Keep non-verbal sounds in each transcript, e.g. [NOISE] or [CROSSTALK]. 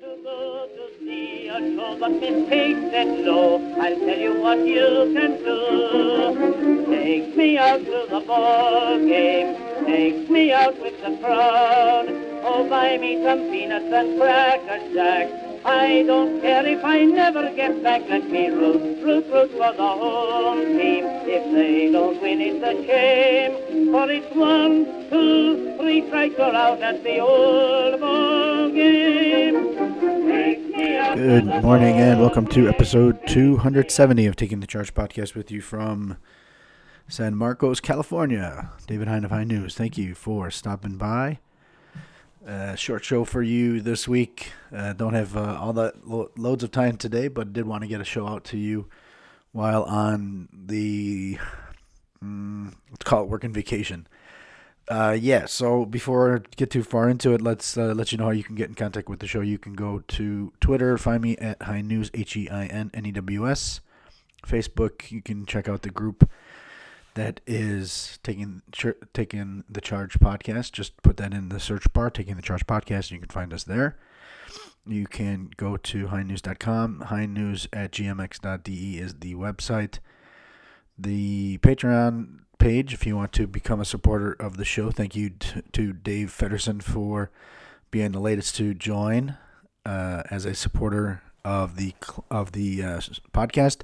to go to see a show, but mistakes set low. I'll tell you what you can do. Take me out to the ball game. Take me out with the crowd. Oh, buy me some peanuts and cracker jack. I don't care if I never get back. Let me root, root, root for the home team. If they don't win, it's a shame. For it's one, two, three strikes are out at the old ball game. Good morning and welcome to episode 270 of Taking the Charge podcast with you from San Marcos, California. David Hein of Hein News. Thank you for stopping by. Uh, short show for you this week. Uh, don't have uh, all that lo- loads of time today, but did want to get a show out to you while on the mm, let's call it working vacation. Uh, yeah. So before I get too far into it, let's uh, let you know how you can get in contact with the show. You can go to Twitter, find me at Hein News H E I N N E W S. Facebook, you can check out the group that is taking taking the charge podcast. Just put that in the search bar, taking the charge podcast, and you can find us there. You can go to heinnews.com. Heinnews at gmx.de is the website. The Patreon page, if you want to become a supporter of the show, thank you t- to Dave Federson for being the latest to join uh, as a supporter of the of the uh, podcast.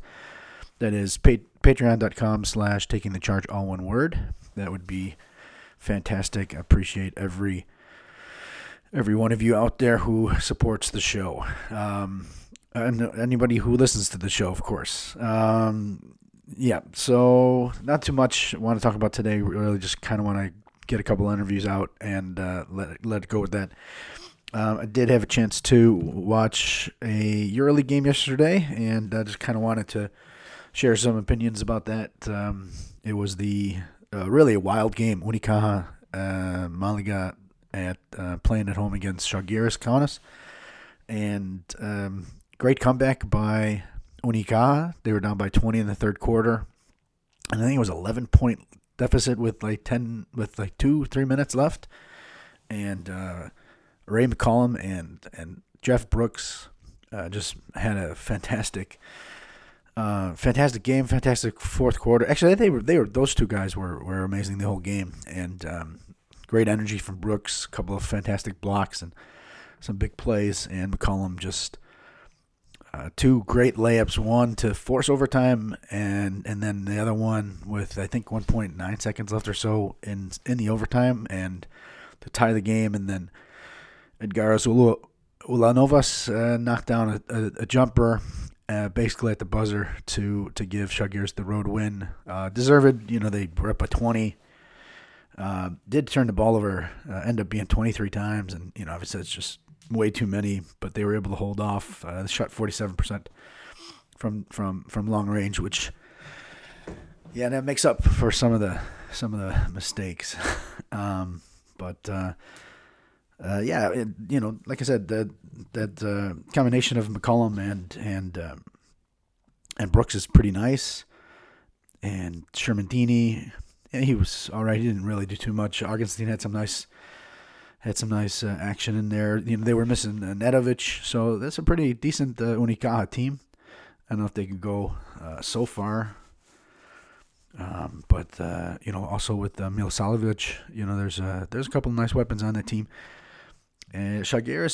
That is pa- patreon.com slash taking the charge, all one word. That would be fantastic. I appreciate every every one of you out there who supports the show. Um, and anybody who listens to the show, of course. Um, yeah, so not too much I want to talk about today. Really, just kind of want to get a couple interviews out and uh, let let it go with that. Um, I did have a chance to watch a EuroLeague game yesterday, and I just kind of wanted to share some opinions about that. Um, it was the uh, really a wild game. Unicaja uh, Malaga at uh, playing at home against Zalgiris Kaunas, and um, great comeback by Unicaja. They were down by 20 in the third quarter, and I think it was 11 point deficit with like 10 with like two three minutes left, and uh, Ray McCallum and and Jeff Brooks uh, just had a fantastic. Uh, fantastic game, fantastic fourth quarter. Actually, they were they were those two guys were, were amazing the whole game, and um, great energy from Brooks. A couple of fantastic blocks and some big plays, and McCallum just uh, two great layups. One to force overtime, and and then the other one with I think 1.9 seconds left or so in in the overtime, and to tie the game, and then Edgaras Ulu- Ulanovas uh, knocked down a, a, a jumper uh, basically at the buzzer to to give Zalgiris the road win. Uh, deserved, you know, they were up by 20. Uh, did turn the ball over, uh, end up being 23 times, and you know, obviously it's just way too many, but they were able to hold off. Uh, shot 47% from from from long range, which yeah, that makes up for some of the some of the mistakes. [LAUGHS] um, but uh, uh, yeah, it, you know, like I said, that that uh, combination of McCallum and and um, and Brooks is pretty nice. And Shermadini, yeah, he was all right. He didn't really do too much. Augustine had some nice had some nice uh, action in there. You know, they were missing uh, Nedovic, so that's a pretty decent uh, Unicaja team. I don't know if they could go uh, so far. Um, but uh, you know, also with uh, you know, there's a there's a couple of nice weapons on that team. And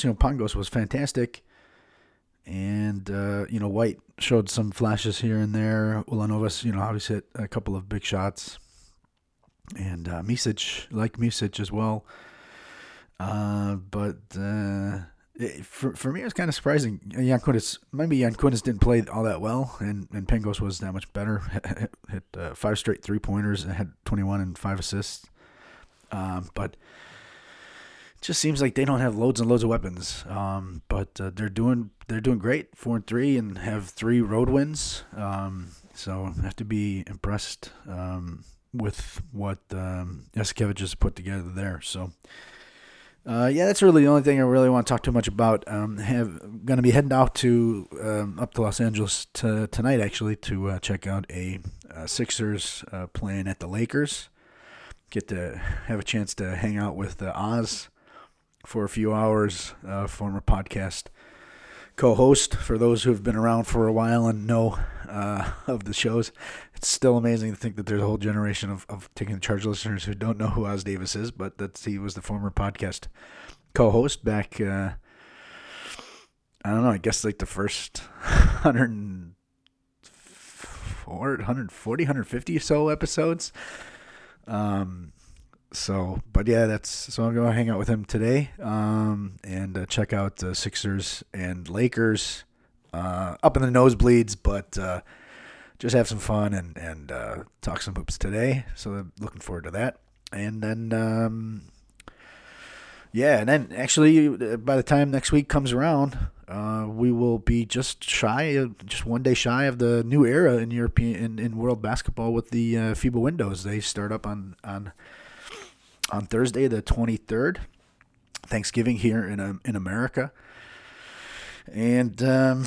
you know, Pangos was fantastic. And, uh, you know, White showed some flashes here and there. Ulanovas, you know, obviously hit a couple of big shots. And uh, Misic, like Misic as well. Uh, but uh, it, for, for me, it was kind of surprising. Jankunas, maybe Jankunas didn't play all that well, and, and Pangos was that much better. [LAUGHS] hit uh, five straight three pointers and had 21 and five assists. Um, but it just seems like they don't have loads and loads of weapons. Um, but uh, they're doing they're doing great, four and three, and have three road wins. Um, so I have to be impressed um, with what um, Yasikevich has put together there. So. Uh, yeah, that's really the only thing I really want to talk too much about. Um, have going to be heading out to um, up to Los Angeles to, tonight actually to uh, check out a uh, Sixers uh, playing at the Lakers. Get to have a chance to hang out with uh, Oz for a few hours. Former podcast co-host. For those who have been around for a while and know uh, of the shows, it's still amazing to think that there's a whole generation of, of taking charge listeners who don't know who Oz Davis is, but that he was the former podcast co-host back. Uh, I don't know. I guess like the first [LAUGHS] 100 140, 150 or so episodes. Um, so, but yeah, that's so I'm gonna hang out with him today, um, and uh, check out the Sixers and Lakers, uh, up in the nosebleeds, but uh, just have some fun and and uh, talk some hoops today. So I'm looking forward to that, and then um, yeah, and then actually uh, by the time next week comes around, uh, we will be just shy, just one day shy of the new era in European in, in world basketball with the uh, FIBA windows. They start up on on on Thursday the twenty third, Thanksgiving here in um, in America, and. Um,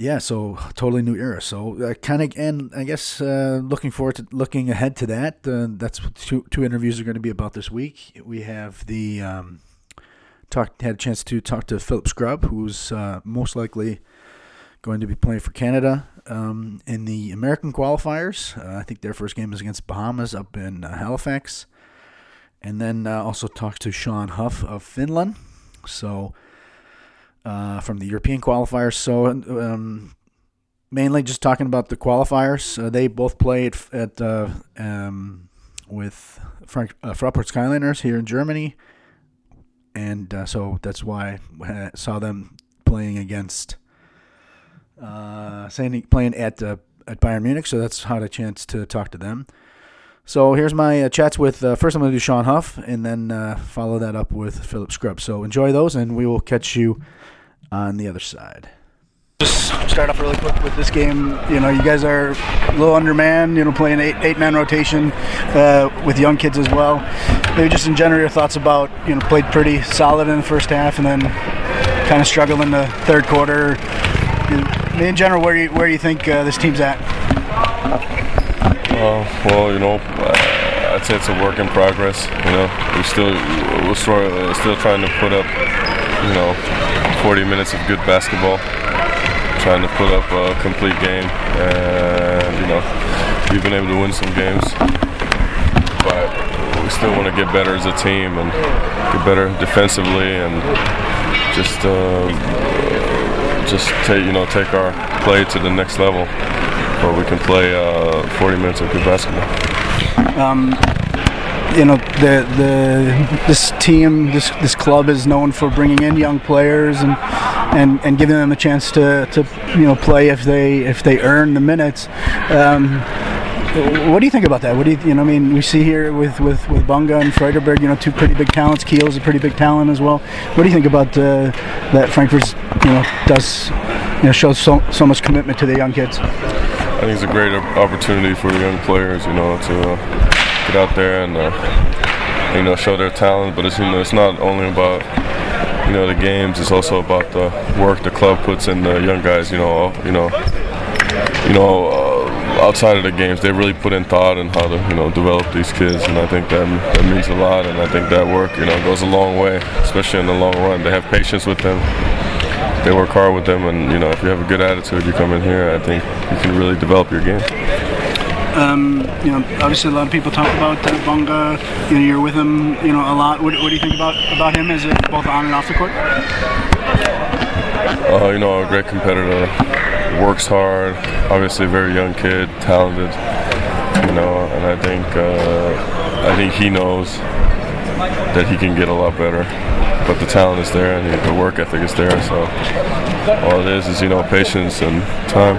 yeah, so totally new era. So uh, kind of, and I guess uh, looking forward to looking ahead to that. Uh, that's what two two interviews are going to be about this week. We have the um, talked had a chance to talk to Philip Scrubb, who's uh, most likely going to be playing for Canada um, in the American qualifiers. Uh, I think their first game is against Bahamas up in uh, Halifax, and then also talked to Shawn Huff of Finland. So uh, from the European qualifiers. So um, mainly just talking about the qualifiers. Uh, they both played at uh, um, with Frank, uh, Skyliners here in Germany, and uh, so that's why I saw them playing against uh, playing at uh, at Bayern Munich. So that's how I had a chance to talk to them. So here's my uh, chats with uh, first I'm going to do Shawn Huff and then uh, follow that up with Philip Scrubb. So enjoy those and we will catch you on the other side. Just start off really quick with this game. You know, you guys are a little undermanned. You know, playing eight eight man rotation uh, with young kids as well. Maybe just in general, your thoughts about you know played pretty solid in the first half and then kind of struggled in the third quarter. In general, where you where you think uh, this team's at? Uh, well, you know, uh, I'd say it's a work in progress. You know, we still we're still, still trying to put up, you know, 40 minutes of good basketball, trying to put up a complete game, and you know, we've been able to win some games, but we still want to get better as a team and get better defensively and just uh, just take you know take our play to the next level we can play uh, 40 minutes of good basketball. Um, you know, the the this team, this this club is known for bringing in young players and and, and giving them a chance to, to you know play if they if they earn the minutes. Um, what do you think about that? What do you you know? I mean, we see here with with with Bonga and Freudenberg, you know, two pretty big talents. Kiel's a pretty big talent as well. What do you think about uh, that? Frankfurt's you know does you know shows so so much commitment to the young kids. I think it's a great opportunity for the young players, you know, to uh, get out there and uh, you know show their talent. But it's you know it's not only about you know the games; it's also about the work the club puts in the young guys. You know, you know, you know. Uh, outside of the games, they really put in thought in how to, you know, develop these kids, and I think that that means a lot. And I think that work, you know, goes a long way, especially in the long run. They have patience with them they work hard with them, and you know if you have a good attitude, you come in here. I think you can really develop your game. Um, you know, obviously a lot of people talk about uh, Bonga. You know, you're with him, you know, a lot. What, what do you think about about him? Is it both on and off the court? Uh, you know, a great competitor, works hard. Obviously, a very young kid, talented. You know, and I think uh, I think he knows that he can get a lot better but the talent is there and the work ethic is there. So all it is is you know patience and time.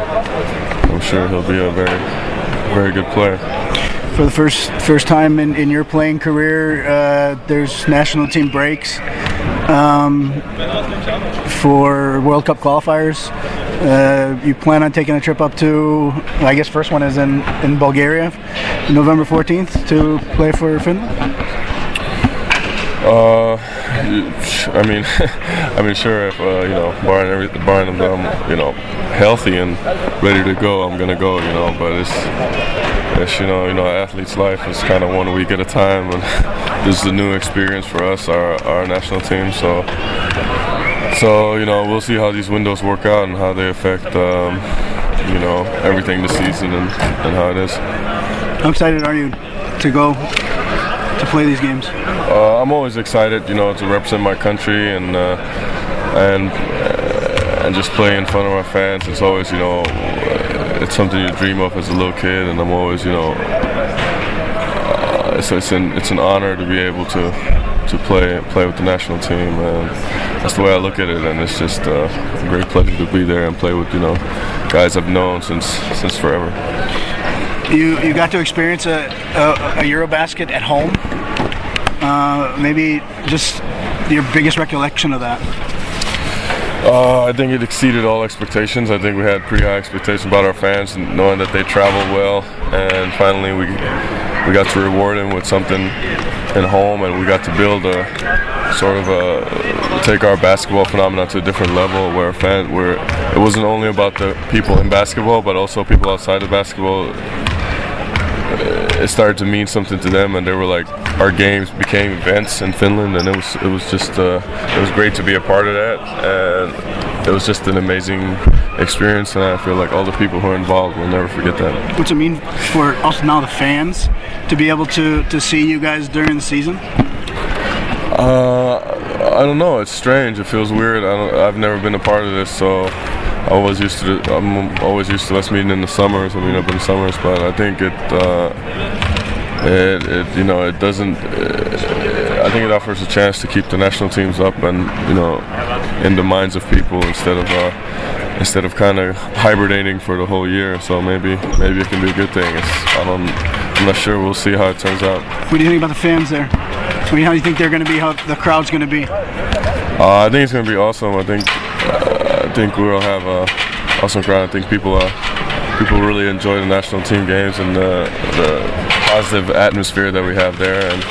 I'm sure he'll be a very very good player. For the first first time in, in your playing career, uh, there's national team breaks um, for World Cup qualifiers. Uh, you plan on taking a trip up to, I guess, first one is in, in Bulgaria, November 14th to play for Finland? Uh, I mean, [LAUGHS] I mean, sure, if uh, you know, barring every, barring them, you know, healthy and ready to go, I'm gonna go. You know, but it's, it's you know, you know, athlete's life is kind of one week at a time, and [LAUGHS] this is a new experience for us, our our national team. So, so you know, we'll see how these windows work out and how they affect, um, you know, everything this season and, and how it is. How excited are you to go to play these games? Uh, I'm always excited, you know, to represent my country and uh, and uh, and just play in front of my fans. It's always, you know, uh, it's something you dream of as a little kid, and I'm always, you know, uh, it's it's an it's an honor to be able to to play play with the national team, and that's the way I look at it. And it's just uh, a great pleasure to be there and play with, you know, guys I've known since since forever. You you got to experience a a, a EuroBasket at home. Uh, maybe just your biggest recollection of that. Uh, I think it exceeded all expectations. I think we had pretty high expectations about our fans, knowing that they traveled well, and finally we we got to reward them with something in home, and we got to build a sort of a take our basketball phenomenon to a different level, where fan where it wasn't only about the people in basketball, but also people outside of basketball it started to mean something to them, and they were like, our games became events in Finland, and it was it was just uh, it was great to be a part of that, and it was just an amazing experience, and I feel like all the people who are involved will never forget that. What's it mean for us now, the fans, to be able to to see you guys during the season? Uh, I don't know. It's strange. It feels weird. I don't, I've never been a part of this, so I was used to. The, I'm always used to us meeting in the summers. I mean, up in the summers, but I think it. Uh, it, it, you know, it doesn't. Uh, I think it offers a chance to keep the national teams up and you know, in the minds of people instead of uh, instead of kind of hibernating for the whole year. So maybe maybe it can be a good thing. It's, I don't. I'm not sure. We'll see how it turns out. What do you think about the fans there? I mean, how do you think they're going to be? How the crowd's going to be? Uh, I think it's going to be awesome. I think uh, think we'll have a awesome crowd. I think people uh, people really enjoy the national team games and the, the positive atmosphere that we have there, and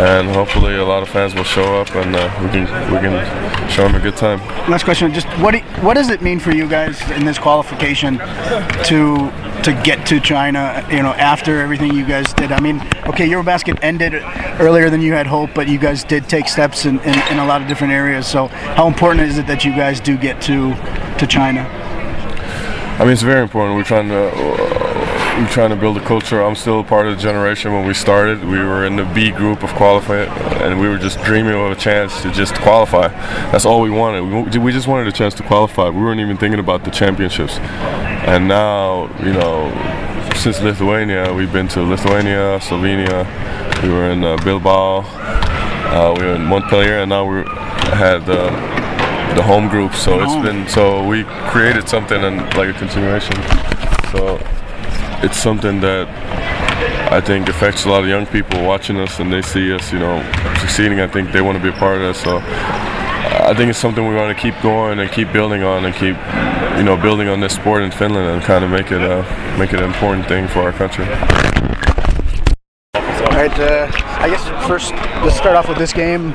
and hopefully a lot of fans will show up and uh, we can we can show them a good time. Last question: Just what do, what does it mean for you guys in this qualification to to get to China? You know, after everything you guys did. I mean, okay, EuroBasket ended earlier than you had hoped, but you guys did take steps in, in, in a lot of different areas. So, how important is it that you guys do get to to China? I mean, it's very important. We're trying to we're trying to build a culture. I'm still part of the generation when we started. We were in the B group of qualify, and we were just dreaming of a chance to just qualify. That's all we wanted. We just wanted a chance to qualify. We weren't even thinking about the championships. And now, you know, since Lithuania, we've been to Lithuania, Slovenia. We were in uh, Bilbao. Uh, we were in Montpellier, and now we had. Uh, the home group so it's been so we created something and like a continuation so it's something that I think affects a lot of young people watching us and they see us, you know, succeeding. I think they want to be a part of that. So I think it's something we want to keep going and keep building on and keep, you know, building on this sport in Finland and kind of make it a, make it an important thing for our country. All right, uh, I guess first let's start off with this game.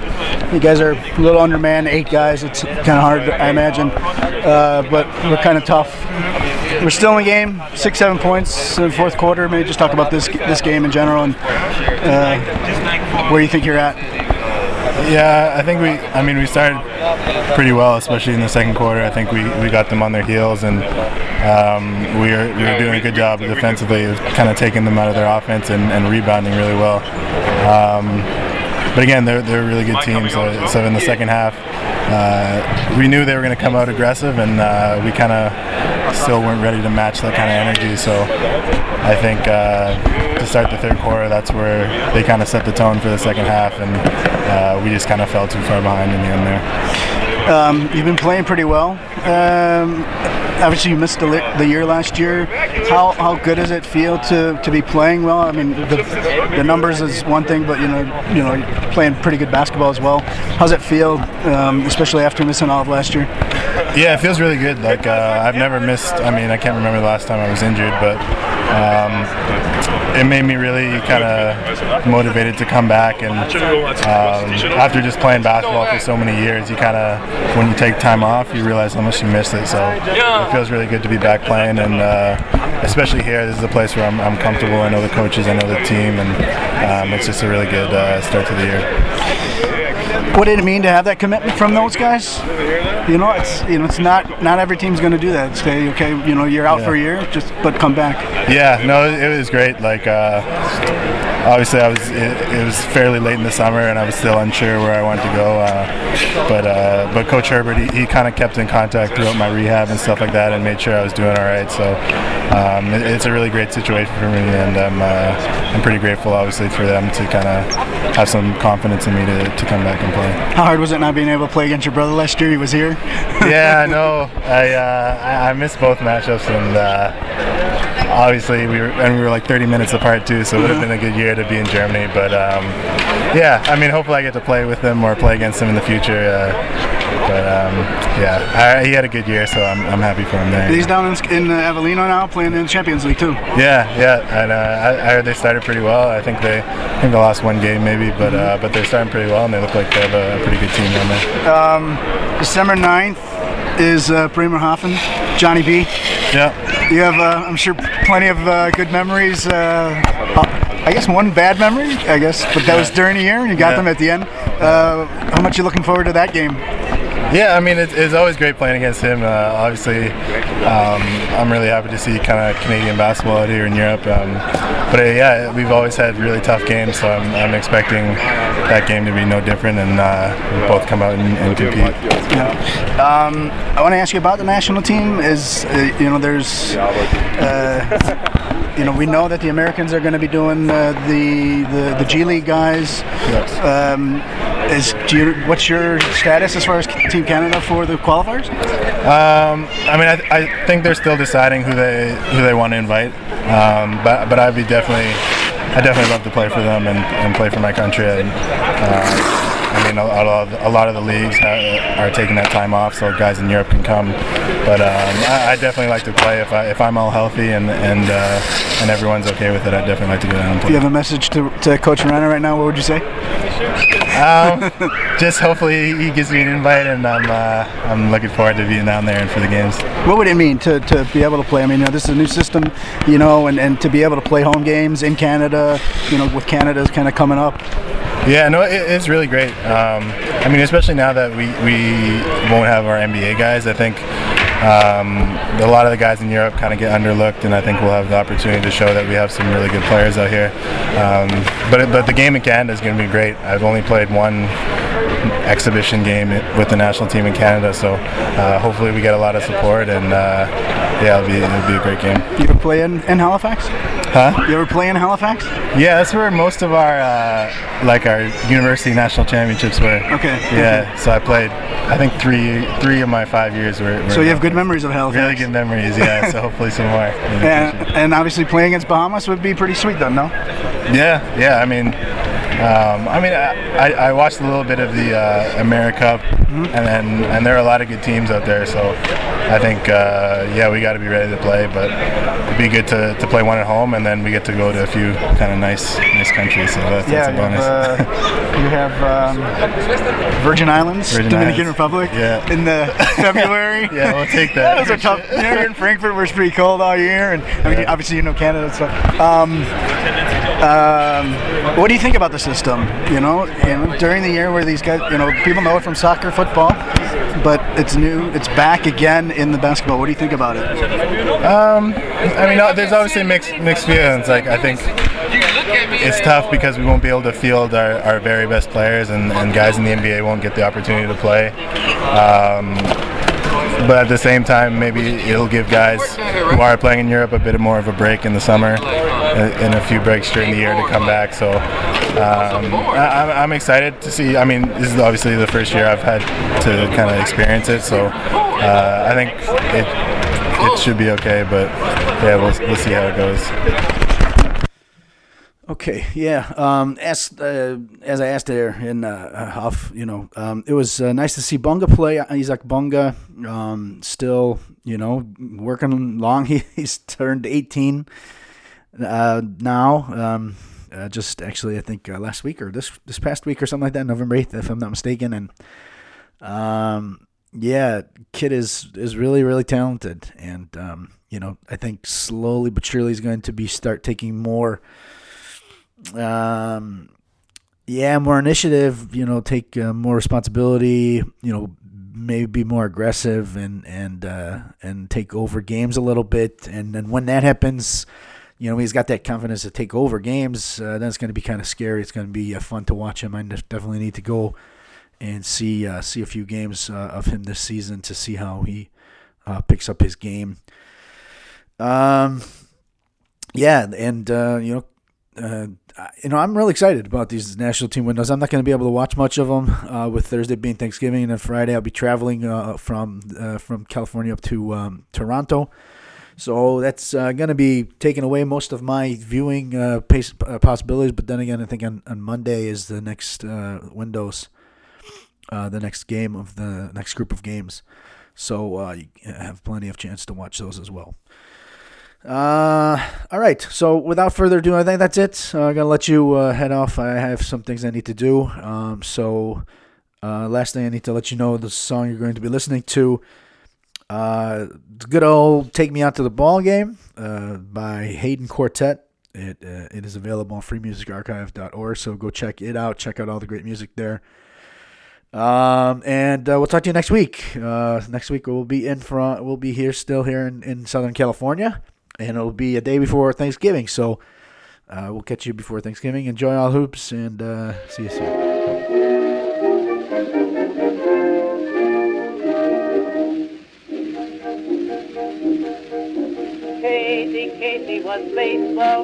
You guys are a little undermanned, eight guys. It's kind of hard, I imagine, uh, but we're kind of tough. We're still in the game, six, seven points in the fourth quarter. Maybe just talk about this this game in general and uh, where you think you're at. Yeah, I think we. I mean, we started pretty well, especially in the second quarter. I think we, we got them on their heels, and um, we were we were doing a good job defensively, of kind of taking them out of their offense and, and rebounding really well. Um, but again, they're, they're a really good team. So, so in the second half, uh, we knew they were going to come out aggressive, and uh, we kind of still weren't ready to match that kind of energy. So I think uh, to start the third quarter, that's where they kind of set the tone for the second half, and uh, we just kind of fell too far behind in the end there. Um, you've been playing pretty well. Um, obviously, you missed the, the, year last year. How, how good does it feel to, to be playing well? I mean, the, the numbers is one thing, but you know, you know, playing pretty good basketball as well. How's it feel, um, especially after missing all of last year? Yeah, it feels really good. Like uh, I've never missed. I mean, I can't remember the last time I was injured, but um, it made me really kind of motivated to come back. And um, after just playing basketball for so many years, you kind of, when you take time off, you realize how much you missed it. So it feels really good to be back playing, and uh, especially here, this is a place where I'm, I'm, comfortable. I know the coaches, I know the team, and um, it's just a really good uh, start to the year. What did it mean to have that commitment from those guys? You know, it's you know, it's not not every team's going to do that. Say, okay, you know, you're out yeah. for a year, just but come back. Yeah, no, it was great. Like. Uh, obviously I was it, it, was fairly late in the summer and I was still unsure where I wanted to go. Uh, but uh, but Coach Herbert he, he kind of kept in contact throughout my rehab and stuff like that and made sure I was doing all right. So um, it, it's a really great situation for me and I'm uh, I'm pretty grateful obviously for them to kind of have some confidence in me to, to come back and play. How hard was it not being able to play against your brother last year? He was here. yeah, I [LAUGHS] know. I, uh, I I missed both matchups and uh, obviously we were and we were like 30 minutes apart too, so it would have been a good year to be in Germany. But um, yeah, I mean, hopefully I get to play with him or play against him in the future. Uh, but um, yeah, I, he had a good year, so I'm, I'm happy for him there. He's down in, in uh, Avellino now, playing in the Champions League too. Yeah, yeah, and uh, I, I, heard they started pretty well. I think they, I think they lost one game maybe, but uh, but they're starting pretty well, and they look like they have a, a pretty good team down there. Um, December 9th is uh, Bremerhaven, Johnny B. Yeah. You have, uh, I'm sure, plenty of uh, good memories. Uh, I guess one bad memory, I guess, but that was during the year, and you got yeah. them at the end. Uh, how much are you looking forward to that game? Yeah, I mean, it's, it's always great playing against him. Uh, obviously, um, I'm really happy to see kind of Canadian basketball out here in Europe. Um, but uh, yeah, we've always had really tough games, so I'm, I'm expecting that game to be no different, and uh, we both come out and, and compete. Yeah. Um, I want to ask you about the national team. Is uh, you know, there's uh, you know, we know that the Americans are going to be doing uh, the, the, the G League guys. Yes. Um, is you, what's your status as far as Team Canada for the qualifiers? Um, I mean, I, I, think they're still deciding who they who they want to invite. Um, but but I'd be definitely I definitely love to play for them and, and play for my country. And, uh, I mean, a, lot of, a lot of the leagues are taking that time off, so guys in Europe can come. But um, I, I, definitely like to play if I if I'm all healthy and and uh, and everyone's okay with it. I'd definitely like to go down and play. Do you have a message to, to Coach Rana right now? What would you say? Um, just hopefully he gives me an invite, and I'm uh, I'm looking forward to being down there and for the games. What would it mean to, to be able to play? I mean, you know, this is a new system, you know, and, and to be able to play home games in Canada, you know, with Canada's kind of coming up. Yeah, no, it, it's really great. Um, I mean, especially now that we, we won't have our NBA guys, I think um, a lot of the guys in Europe kind of get underlooked, and I think we'll have the opportunity to show that we have some really good players out here. Um, but but the game in Canada is going to be great. I've only played one exhibition game with the national team in Canada, so uh, hopefully we get a lot of support, and uh, yeah, it'll be it'll be a great game. You ever play in, in Halifax? Huh? You ever play in Halifax? Yeah, that's where most of our uh, like our university national championships were. Okay. Yeah, so I played. I think three three of my five years were. were so you have good memories of Halifax. Really good memories, yeah. so [LAUGHS] hopefully some more. And, and obviously playing against Bahamas would be pretty sweet, though, no? Yeah, yeah. I mean, um, I mean, I, I, watched a little bit of the uh, America, mm-hmm. and then and there are a lot of good teams out there. So I think, uh, yeah, we got to be ready to play. But it'd be good to, to play one at home, and then we get to go to a few kind of nice nice countries. So that's, yeah, that's a bonus. Uh, [LAUGHS] you have um, Virgin Islands, Virgin Dominican Islands. Republic, yeah. in the [LAUGHS] February. yeah, we'll take that. Those are tough. You know, you're in Frankfurt, where it's pretty cold all year, and I mean, yeah. obviously you know Canada. So, um, um, what do you think about the system? You know, during the year where these guys, you know, people know it from soccer, football, but it's new, it's back again in the basketball. What do you think about it? Um, I mean, uh, there's obviously mixed mixed feelings. Like I think it's tough because we won't be able to field our, our very best players, and, and guys in the NBA won't get the opportunity to play. Um, but at the same time, maybe it'll give guys who are playing in Europe a bit more of a break in the summer and a few breaks during the year to come back. So um, I, am excited to see. I mean, this is obviously the first year I've had to kind of experience it, so uh, I think it it should be okay. But yeah, we'll we'll see how it goes. Okay, yeah. Um, as uh, as I asked there in uh, Huff, you know, um, it was uh, nice to see Bonga play. Isaac Bonga, um, still, you know, working long. He, [LAUGHS] he's turned 18. Uh, now. Um, uh, just actually, I think uh, last week or this this past week or something like that, November eighth, if I'm not mistaken. And um, yeah, kid is is really really talented, and um, you know, I think slowly but surely is going to be start taking more. Um, yeah, more initiative. You know, take uh, more responsibility. You know, maybe be more aggressive and and uh, and take over games a little bit. And then when that happens, you know, he's got that confidence to take over games. Uh, then it's going to be kind of scary. It's going to be uh, fun to watch him. I definitely need to go and see uh, see a few games uh, of him this season to see how he uh, picks up his game. Um, yeah, and uh, you know. You know, I'm really excited about these national team windows. I'm not going to be able to watch much of them with Thursday being Thanksgiving, and then Friday I'll be traveling from from California up to um, Toronto. So that's uh, going to be taking away most of my viewing uh, pace, possibilities. But then again, I think on, on Monday is the next windows, the next game of the next group of games. So you have plenty of chance to watch those as well. Uh, all right. So without further ado, I think that's it. Uh, I'm gonna let you uh, head off. I have some things I need to do. Um, so uh, last thing I need to let you know the song you're going to be listening to. Uh, good old "Take Me Out to the Ball Game" uh, by Haydn Quartet. It uh, it is available on freemusicarchive.org. So go check it out. Check out all the great music there. Um, and uh, we'll talk to you next week. Uh, next week we'll be in front. We'll be here still here in, in Southern California and it'll be a day before Thanksgiving. So uh, we'll catch you before Thanksgiving. Enjoy all hoops, and uh, see you soon.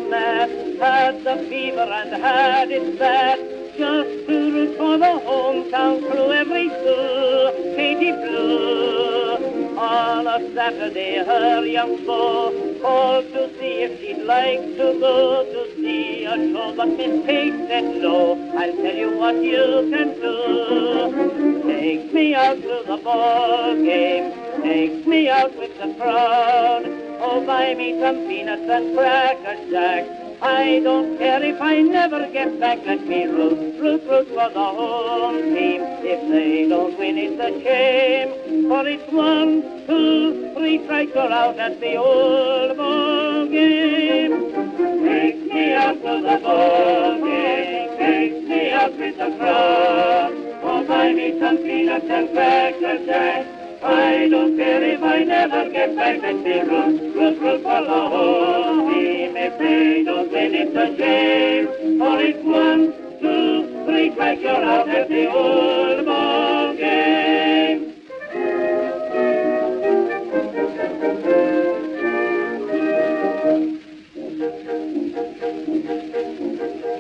Mad, had the fever and had it bad. Just to root for the hometown crew every school, Katie Blue. On a Saturday, her young beau called to see if she'd like to go to see a show, but Miss Kate said no. I'll tell you what you can do. Take me out to the ball game. Take me out with the crowd. Oh, buy me some peanuts and cracker jack. I don't care if I never get back. Let me root, root, root for the home team. If they don't win, it's a shame. For it's one, two, three strikes are out at the old ball game. Take me out to the ball game. Take me out with the crowd. Oh, buy me some peanuts and cracker jack. I don't care if I never get back. Let me root, root, root for the whole team. If they don't win, it's a shame. For it's one, two, three, crack, you're out at the old ball game.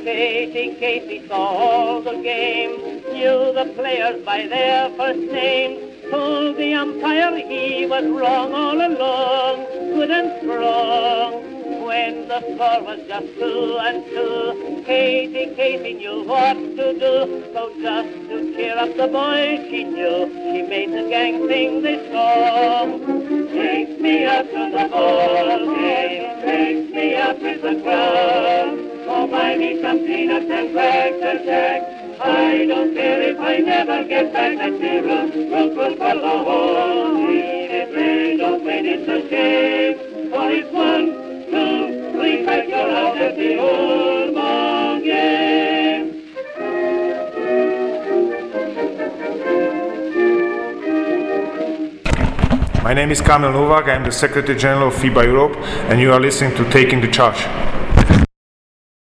Casey, Casey saw all the games, knew the players by their first names told the umpire he was wrong all along, good and strong. When the score was just two and two, Katie, Katie knew what to do. So just to cheer up the boys, she knew she made the gang sing this song. Take me up to the ball game, take me up with the crowd. Oh, buy me some peanuts and cracker jack. I don't care if I never get back that. Root, root for the. If they don't win, it's a shame. For it's one, two, three, five, you're out at the old ball game. My name is Kamil Novak. I'm the Secretary General of FIBA Europe, and you are listening to Taking the Charge.